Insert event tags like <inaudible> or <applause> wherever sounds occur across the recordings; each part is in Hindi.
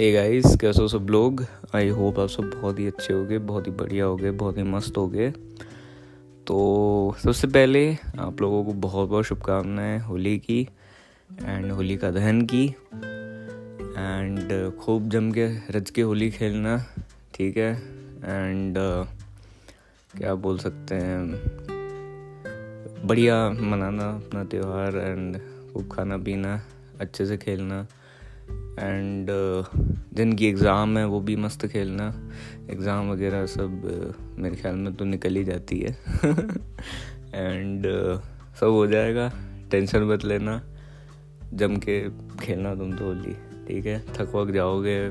हे गाइस कैसे हो सब लोग? आई होप आप सब बहुत ही अच्छे होगे, बहुत ही बढ़िया होगे, बहुत ही मस्त होगे। तो सबसे पहले आप लोगों को बहुत बहुत शुभकामनाएँ होली की एंड होली का दहन की। एंड खूब जम के रज के होली खेलना, ठीक है? एंड क्या बोल सकते हैं? बढ़िया मनाना अपना त्यौहार एंड खूब खाना पीना, अच्छे से खेलना। एंड uh, जिनकी एग्ज़ाम है वो भी मस्त खेलना। एग्ज़ाम वगैरह सब uh, मेरे ख्याल में तो निकल ही जाती है। <laughs> एंड uh, सब हो जाएगा। टेंशन मत लेना। जम के खेलना तुम तो होली। ठीक है? थक वक जाओगे।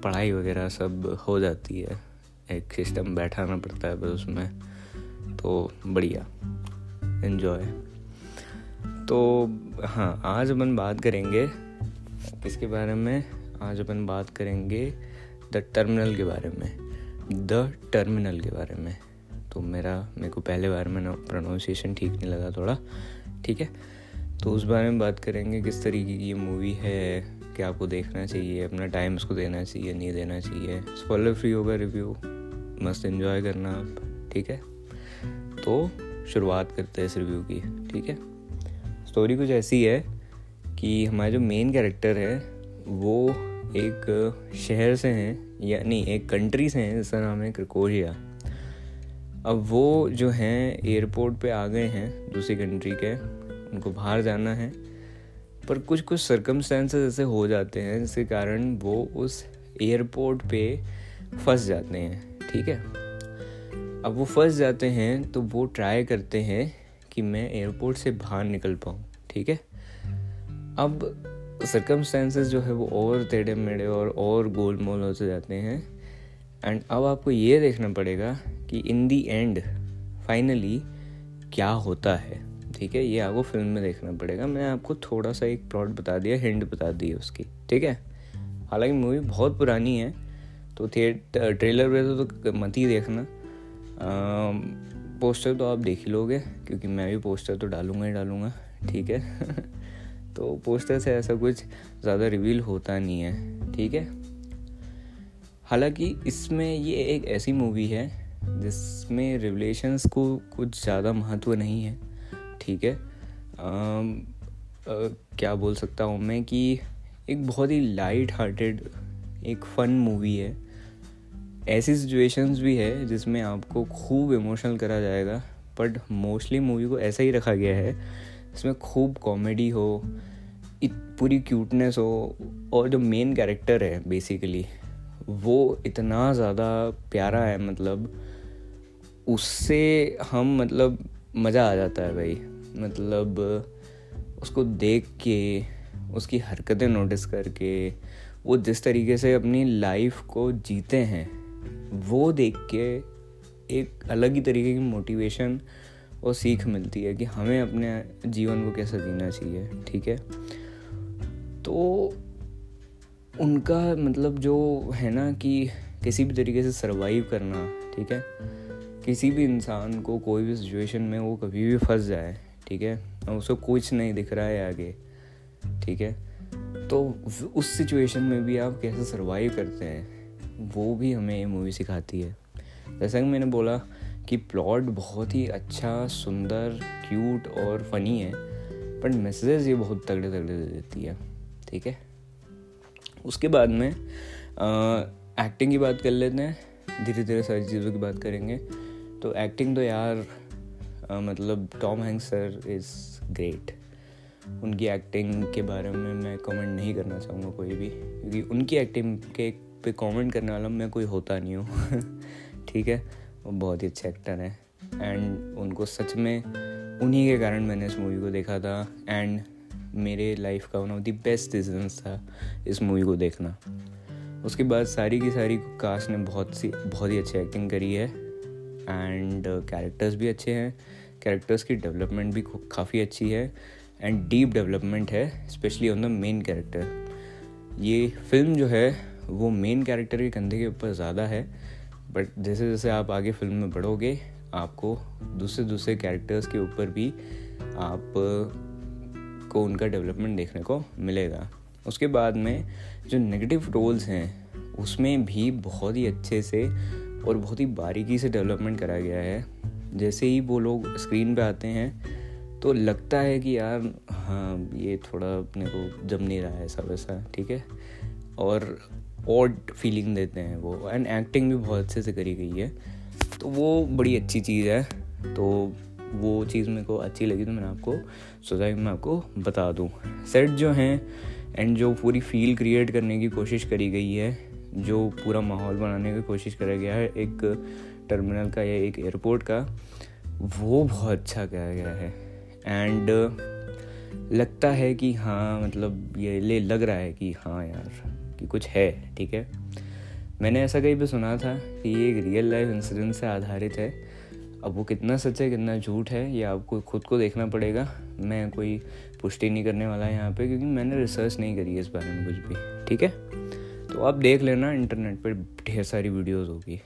पढ़ाई वगैरह सब हो जाती है। एक सिस्टम बैठाना पड़ता है बस उसमें। तो बढ़िया। इन्जॉय तो हाँ आज अपन बात करेंगे किसके बारे में आज अपन बात करेंगे द टर्मिनल के बारे में द टर्मिनल के बारे में। तो मेरा, मेरे को पहले बार में ना प्रोनाउंसिएशन ठीक नहीं लगा थोड़ा, ठीक है? तो उस बारे में बात करेंगे किस तरीके की ये मूवी है, क्या आपको देखना चाहिए, अपना टाइम उसको देना चाहिए, नहीं देना चाहिए। स्पॉलर फ्री होगा रिव्यू मस्त इन्जॉय करना आप, ठीक है? तो शुरुआत करते हैं इस रिव्यू की, ठीक है? स्टोरी कुछ ऐसी है कि हमारा जो मेन कैरेक्टर है, वो एक शहर से हैं, यानी एक कंट्री से हैं, जिसका नाम है क्रिकोरिया अब वो जो हैं एयरपोर्ट पे आ गए हैं, दूसरी कंट्री के, उनको बाहर जाना है, पर कुछ कुछ सर्कमस्टेंसेस ऐसे हो जाते हैं, जिसके कारण वो उस एयरपोर्ट पे फंस जाते हैं, ठीक है? अब वो फंस जाते हैं तो वो ट्राई करते हैं कि मैं एयरपोर्ट से बाहर निकल पाऊँ, ठीक है? अब सर्कमस्टेंसेस जो है वो और टेढ़े मेढ़े और और गोल मोल होते जाते हैं। एंड अब आपको ये देखना पड़ेगा कि इन दी एंड फाइनली क्या होता है। ठीक है ये आपको फ़िल्म में देखना पड़ेगा। मैंने आपको थोड़ा सा एक प्लॉट बता दिया हिंड बता दी उसकी। ठीक है? हालाँकि मूवी बहुत पुरानी है तो थिएटर ट्रेलर तो, तो मत ही देखना। पोस्टर तो आप देख ही लोगे क्योंकि मैं भी पोस्टर तो डालूँगा ही डालूँगा। ठीक है? <laughs> तो पोस्टर से ऐसा कुछ ज़्यादा रिवील होता नहीं है ठीक है? हालाँकि इसमें ये एक ऐसी मूवी है जिसमें रिवलेशंस को कुछ ज़्यादा महत्व नहीं है ठीक है? आ, आ, क्या बोल सकता हूँ मैं कि एक बहुत ही लाइट हार्टेड एक फ़न मूवी है। ऐसी सिचुएशंस भी है जिसमें आपको खूब इमोशनल करा जाएगा बट मोस्टली मूवी को ऐसा ही रखा गया है इसमें खूब कॉमेडी हो, इत, पूरी क्यूटनेस हो, और जो मेन कैरेक्टर है बेसिकली वो इतना ज़्यादा प्यारा है मतलब उससे हम मतलब मज़ा आ जाता है भाई। मतलब उसको देख के, उसकी हरकतें नोटिस करके, वो जिस तरीके से अपनी लाइफ को जीते हैं, वो देख के एक अलग ही तरीके की मोटिवेशन और सीख मिलती है कि हमें अपने जीवन को कैसे जीना चाहिए ठीक है? तो उनका मतलब जो है ना कि किसी भी तरीके से सरवाइव करना ठीक है? किसी भी इंसान को कोई भी सिचुएशन में वो कभी भी फंस जाए ठीक है? और उसको कुछ नहीं दिख रहा है आगे ठीक है? तो उस सिचुएशन में भी आप कैसे सरवाइव करते हैं वो भी हमें ये मूवी सिखाती है। जैसा कि मैंने बोला कि प्लॉट बहुत ही अच्छा सुंदर क्यूट और फनी है बट मैसेजेस ये बहुत तगड़े तगड़े दे देती है ठीक है? उसके बाद में एक्टिंग की बात कर लेते हैं धीरे धीरे सारी चीज़ों की बात करेंगे तो एक्टिंग तो यार आ, मतलब Tom Hank sir is great उनकी एक्टिंग के बारे में मैं कमेंट नहीं करना चाहूँगा कोई भी क्योंकि उनकी एक्टिंग के पे कमेंट करने वाला मैं कोई होता नहीं हूँ <laughs> ठीक है? वो बहुत ही अच्छे एक्टर हैं। एंड उनको सच में उन्हीं के कारण मैंने इस मूवी को देखा था। एंड मेरे लाइफ का one of the best decisions था इस मूवी को देखना। उसके बाद सारी की सारी कास्ट ने बहुत सी बहुत ही अच्छी एक्टिंग करी है। एंड कैरेक्टर्स uh, भी अच्छे हैं। कैरेक्टर्स की डेवलपमेंट भी काफ़ी अच्छी है। एंड डीप डेवलपमेंट है specially on the main character ये फ़िल्म जो है वो मेन कैरेक्टर के कंधे के ऊपर ज़्यादा है। बट जैसे जैसे आप आगे फ़िल्म में बढ़ोगे, आपको दूसरे दूसरे कैरेक्टर्स के ऊपर भी आप, को उनका डेवलपमेंट देखने को मिलेगा। उसके बाद में जो नेगेटिव रोल्स हैं, उसमें भी बहुत ही अच्छे से और बहुत ही बारीकी से डेवलपमेंट करा गया है। जैसे ही वो लोग स्क्रीन पे आते हैं तो लगता है कि यार हाँ ये थोड़ा अपने को जम नहीं रहा है ऐसा वैसा, ठीक है? और ऑड फीलिंग देते हैं वो। एंड एक्टिंग भी बहुत अच्छे से करी गई है। तो वो बड़ी अच्छी चीज़ है। तो वो चीज़ मेरे को अच्छी लगी तो मैंने आपको सोचा कि मैं आपको बता दूँ। सेट जो हैं एंड जो पूरी फील क्रिएट करने की कोशिश करी गई है, जो पूरा माहौल बनाने की कोशिश करा गया है, एक टर्मिनल का या एक एयरपोर्ट का, वो बहुत अच्छा किया गया है। एंड लगता है कि हाँ मतलब ये ले, लग रहा है कि हाँ यार कि कुछ है, ठीक है? मैंने ऐसा कहीं पे सुना था कि ये एक रियल लाइफ इंसिडेंट से आधारित है। अब वो कितना सच है, कितना झूठ है, ये आपको खुद को देखना पड़ेगा। मैं कोई पुष्टि नहीं करने वाला यहाँ पे, क्योंकि मैंने रिसर्च नहीं करी है इस बारे में कुछ भी, ठीक है? तो आप देख लेना इंटरनेट पर ढेर सारी वीडियोस होगी।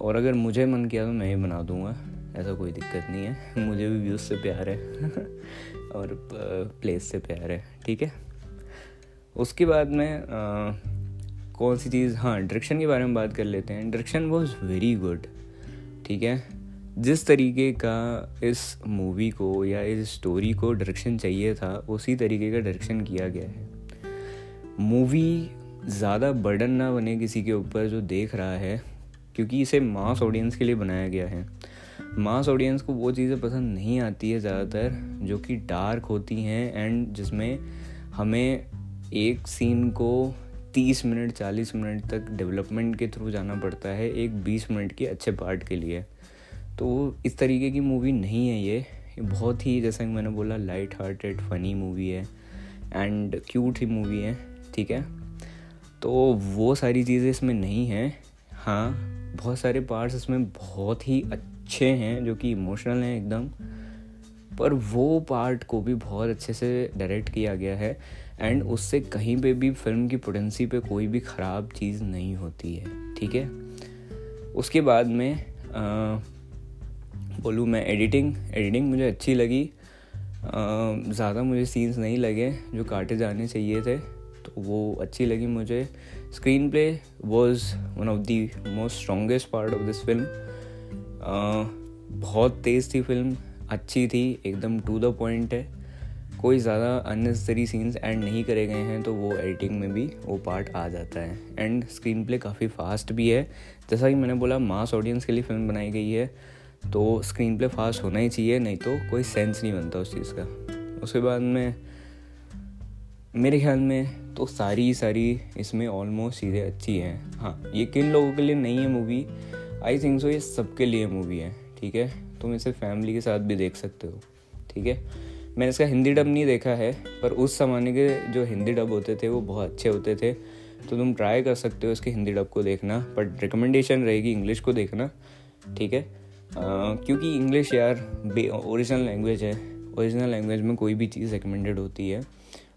और अगर मुझे मन किया तो मैं ही बना दूँगा, ऐसा कोई दिक्कत नहीं है। <laughs> मुझे भी व्यूज़ से प्यार है, <laughs> और प्लेस से प्यार है, ठीक है? उसके बाद में कौन सी चीज़ हाँ डायरेक्शन के बारे में बात कर लेते हैं। डायरेक्शन वॉज़ वेरी गुड ठीक है? जिस तरीके का इस मूवी को या इस स्टोरी को डायरेक्शन चाहिए था, उसी तरीके का डायरेक्शन किया गया है। मूवी ज़्यादा बर्डन ना बने किसी के ऊपर जो देख रहा है, क्योंकि इसे मास ऑडियंस के लिए बनाया गया है। मास ऑडियंस को वो चीज़ें पसंद नहीं आती है ज़्यादातर, जो कि डार्क होती हैं एंड जिसमें हमें एक सीन को तीस मिनट, चालीस मिनट तक डेवलपमेंट के थ्रू जाना पड़ता है, एक बीस मिनट के अच्छे पार्ट के लिए। तो इस तरीके की मूवी नहीं है ये। बहुत ही, जैसा कि मैंने बोला लाइट हार्टेड फनी मूवी है एंड क्यूट ही मूवी है, ठीक है? तो वो सारी चीज़ें इसमें नहीं हैं। हाँ बहुत सारे पार्ट्स इसमें बहुत ही अच्छे हैं, जो कि इमोशनल हैं एकदम। पर वो पार्ट को भी बहुत अच्छे से डायरेक्ट किया गया है एंड उससे कहीं पे भी फ़िल्म की पोटेंसी पे कोई भी ख़राब चीज़ नहीं होती है, ठीक है? उसके बाद में बोलूँ मैं एडिटिंग एडिटिंग मुझे अच्छी लगी। ज़्यादा मुझे सीन्स नहीं लगे जो काटे जाने चाहिए थे तो वो अच्छी लगी मुझे। Screen play was one of the most strongest part of this film बहुत तेज़ थी फ़िल्म अच्छी थी, एकदम टू द पॉइंट है। कोई ज़्यादा अननेसेसरी सीन्स एंड नहीं करे गए हैं तो वो एडिटिंग में भी वो पार्ट आ जाता है। एंड स्क्रीन प्ले काफ़ी फास्ट भी है। जैसा कि मैंने बोला मास ऑडियंस के लिए फ़िल्म बनाई गई है तो स्क्रीन प्ले फास्ट होना ही चाहिए, नहीं तो कोई सेंस नहीं बनता उस चीज़ का। उसके बाद में, मेरे ख्याल में तो सारी सारी इसमें ऑलमोस्ट चीज़ें अच्छी हैं। हाँ ये किन लोगों के लिए नहीं है मूवी आई थिंक सो ये सबके लिए मूवी है, ठीक है? तुम इसे फैमिली के साथ भी देख सकते हो, ठीक है? मैंने इसका हिंदी डब नहीं देखा है, पर उस ज़माने के जो हिंदी डब होते थे, वो बहुत अच्छे होते थे। तो तुम ट्राई कर सकते हो इसके हिंदी डब को देखना बट रिकमेंडेशन रहेगी इंग्लिश को देखना, ठीक है? क्योंकि इंग्लिश यार ओरिजिनल लैंग्वेज है। ओरिजिनल लैंग्वेज में कोई भी चीज़ रिकमेंडेड होती है।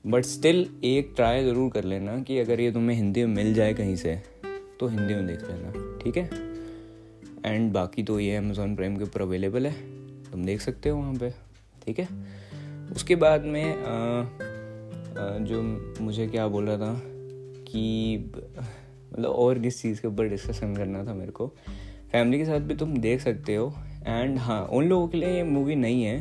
बट स्टिल एक ट्राई ज़रूर कर लेना कि अगर ये तुम्हें हिंदी में मिल जाए कहीं से तो हिंदी में देख लेना, ठीक है? एंड बाकी तो ये अमेज़ॉन प्राइम के ऊपर अवेलेबल है। तुम देख सकते हो वहाँ पे ठीक है? उसके बाद में आ, आ, जो मुझे क्या बोल रहा था कि मतलब और किस चीज़ के ऊपर डिस्कशन करना था मेरे को। फैमिली के साथ भी तुम देख सकते हो। एंड हाँ उन लोगों के लिए ये मूवी नहीं है।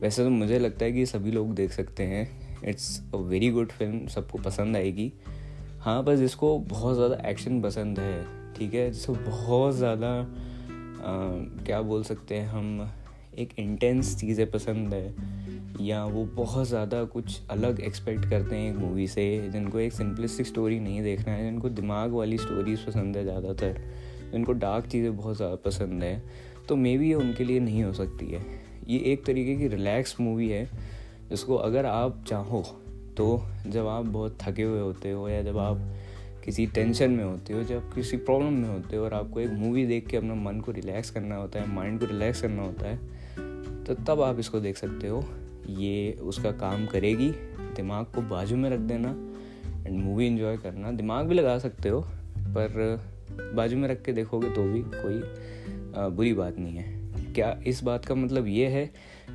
वैसे तो मुझे लगता है कि सभी लोग देख सकते हैं। It's a very good film सबको पसंद आएगी। हाँ बस जिसको बहुत ज़्यादा एक्शन पसंद है ठीक है? जिसको बहुत ज़्यादा क्या बोल सकते हैं, हम एक इंटेंस चीज़ें पसंद है, या वो बहुत ज़्यादा कुछ अलग एक्सपेक्ट करते हैं एक मूवी से, जिनको एक सिंपलिस्टिक स्टोरी नहीं देखना है, जिनको दिमाग वाली स्टोरीज पसंद है ज़्यादातर, जिनको डार्क चीज़ें बहुत ज़्यादा पसंद है तो मे बी ये उनके लिए नहीं हो सकती है। ये एक तरीके की रिलैक्स मूवी है, जिसको अगर आप चाहो तो जब आप बहुत थके हुए होते हो, या जब आप किसी टेंशन में होते हो, जब किसी प्रॉब्लम में होते हो और आपको एक मूवी देख के अपना मन को रिलैक्स करना होता है माइंड को रिलैक्स करना होता है तो तब आप इसको देख सकते हो। ये उसका काम करेगी। दिमाग को बाजू में रख देना एंड मूवी इन्जॉय करना। दिमाग भी लगा सकते हो, पर बाजू में रख के देखोगे तो भी कोई बुरी बात नहीं है। क्या इस बात का मतलब ये है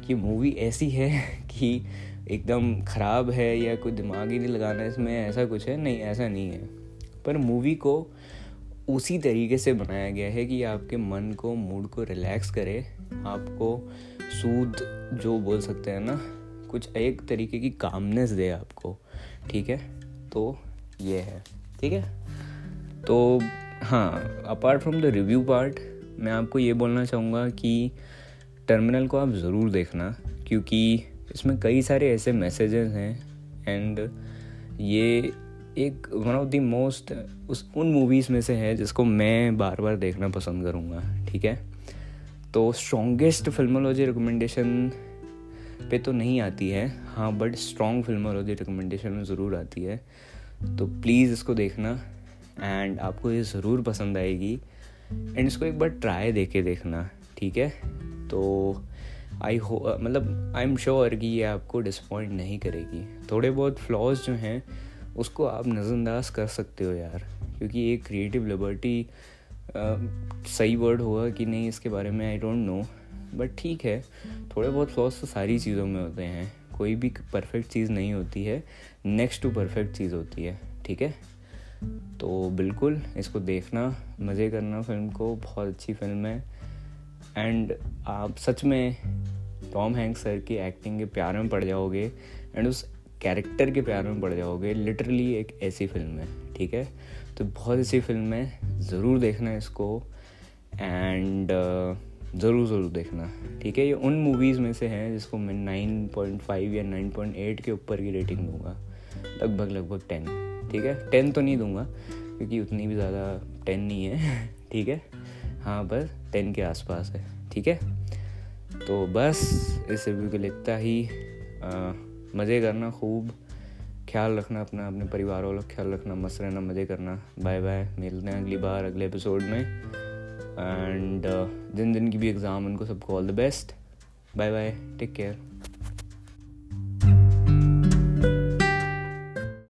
कि मूवी ऐसी है <laughs> कि एकदम ख़राब है या कोई दिमाग ही नहीं लगाना इसमें, ऐसा कुछ है? नहीं, ऐसा नहीं है। पर मूवी को उसी तरीके से बनाया गया है कि आपके मन को मूड को रिलैक्स करे, आपको सूद जो बोल सकते हैं ना, कुछ एक तरीके की कामनेस दे आपको, ठीक है? तो ये है, ठीक है? तो हाँ apart from the review part मैं आपको ये बोलना चाहूँगा कि टर्मिनल को आप ज़रूर देखना, क्योंकि इसमें कई सारे ऐसे मैसेजेस हैं एंड ये एक वन ऑफ़ द मोस्ट उस, उन मूवीज़ में से है जिसको मैं बार बार देखना पसंद करूँगा, ठीक है? तो स्ट्रॉन्गेस्ट फिल्मोलॉजी रिकमेंडेशन पे तो नहीं आती है हाँ बट स्ट्रॉन्ग फिल्मोलॉजी रिकमेंडेशन में ज़रूर आती है। तो प्लीज़ इसको देखना एंड आपको ये ज़रूर पसंद आएगी। एंड इसको एक बार ट्राई दे के देखना, ठीक है? तो आई हो मतलब आई एम श्योर कि ये आपको डिसपॉइंट नहीं करेगी। थोड़े बहुत फ्लॉज जो हैं उसको आप नज़रअंदाज कर सकते हो यार। क्योंकि एक क्रिएटिव लिबर्टी सही वर्ड होगा कि नहीं इसके बारे में आई डोंट नो बट ठीक है थोड़े बहुत फ्लॉज तो सारी चीज़ों में होते हैं। कोई भी परफेक्ट चीज़ नहीं होती है नेक्स्ट टू परफेक्ट चीज़ होती है, ठीक है? तो बिल्कुल, इसको देखना, मज़े करना फ़िल्म को, बहुत अच्छी फ़िल्म है। एंड आप सच में टॉम हैंक सर की एक्टिंग के प्यार में पड़ जाओगे। एंड उस कैरेक्टर के प्यार में पड़ जाओगे लिटरली एक ऐसी फ़िल्म है, ठीक है? तो बहुत ऐसी फ़िल्म है, ज़रूर देखना इसको एंड ज़रूर ज़रूर देखना, ठीक है? ये उन मूवीज़ में से हैं जिसको मैं 9.5 या 9.8 के ऊपर की रेटिंग दूँगा, लगभग लगभग टेन ठीक है? टेन तो नहीं दूँगा, क्योंकि उतनी भी ज़्यादा टेन नहीं है, <laughs> ठीक है? हाँ बस टेन के आसपास है, ठीक है? तो बस, इस रिव्यू के लिए इतना ही मज़े करना, खूब ख्याल रखना अपना, अपने परिवार वालों का ख्याल रखना, मस्त रहना, मज़े करना। बाय बाय मिलते हैं अगली बार, अगले एपिसोड में। एंड जिन जिन की भी एग्ज़ाम उनको सबको all the best bye bye take care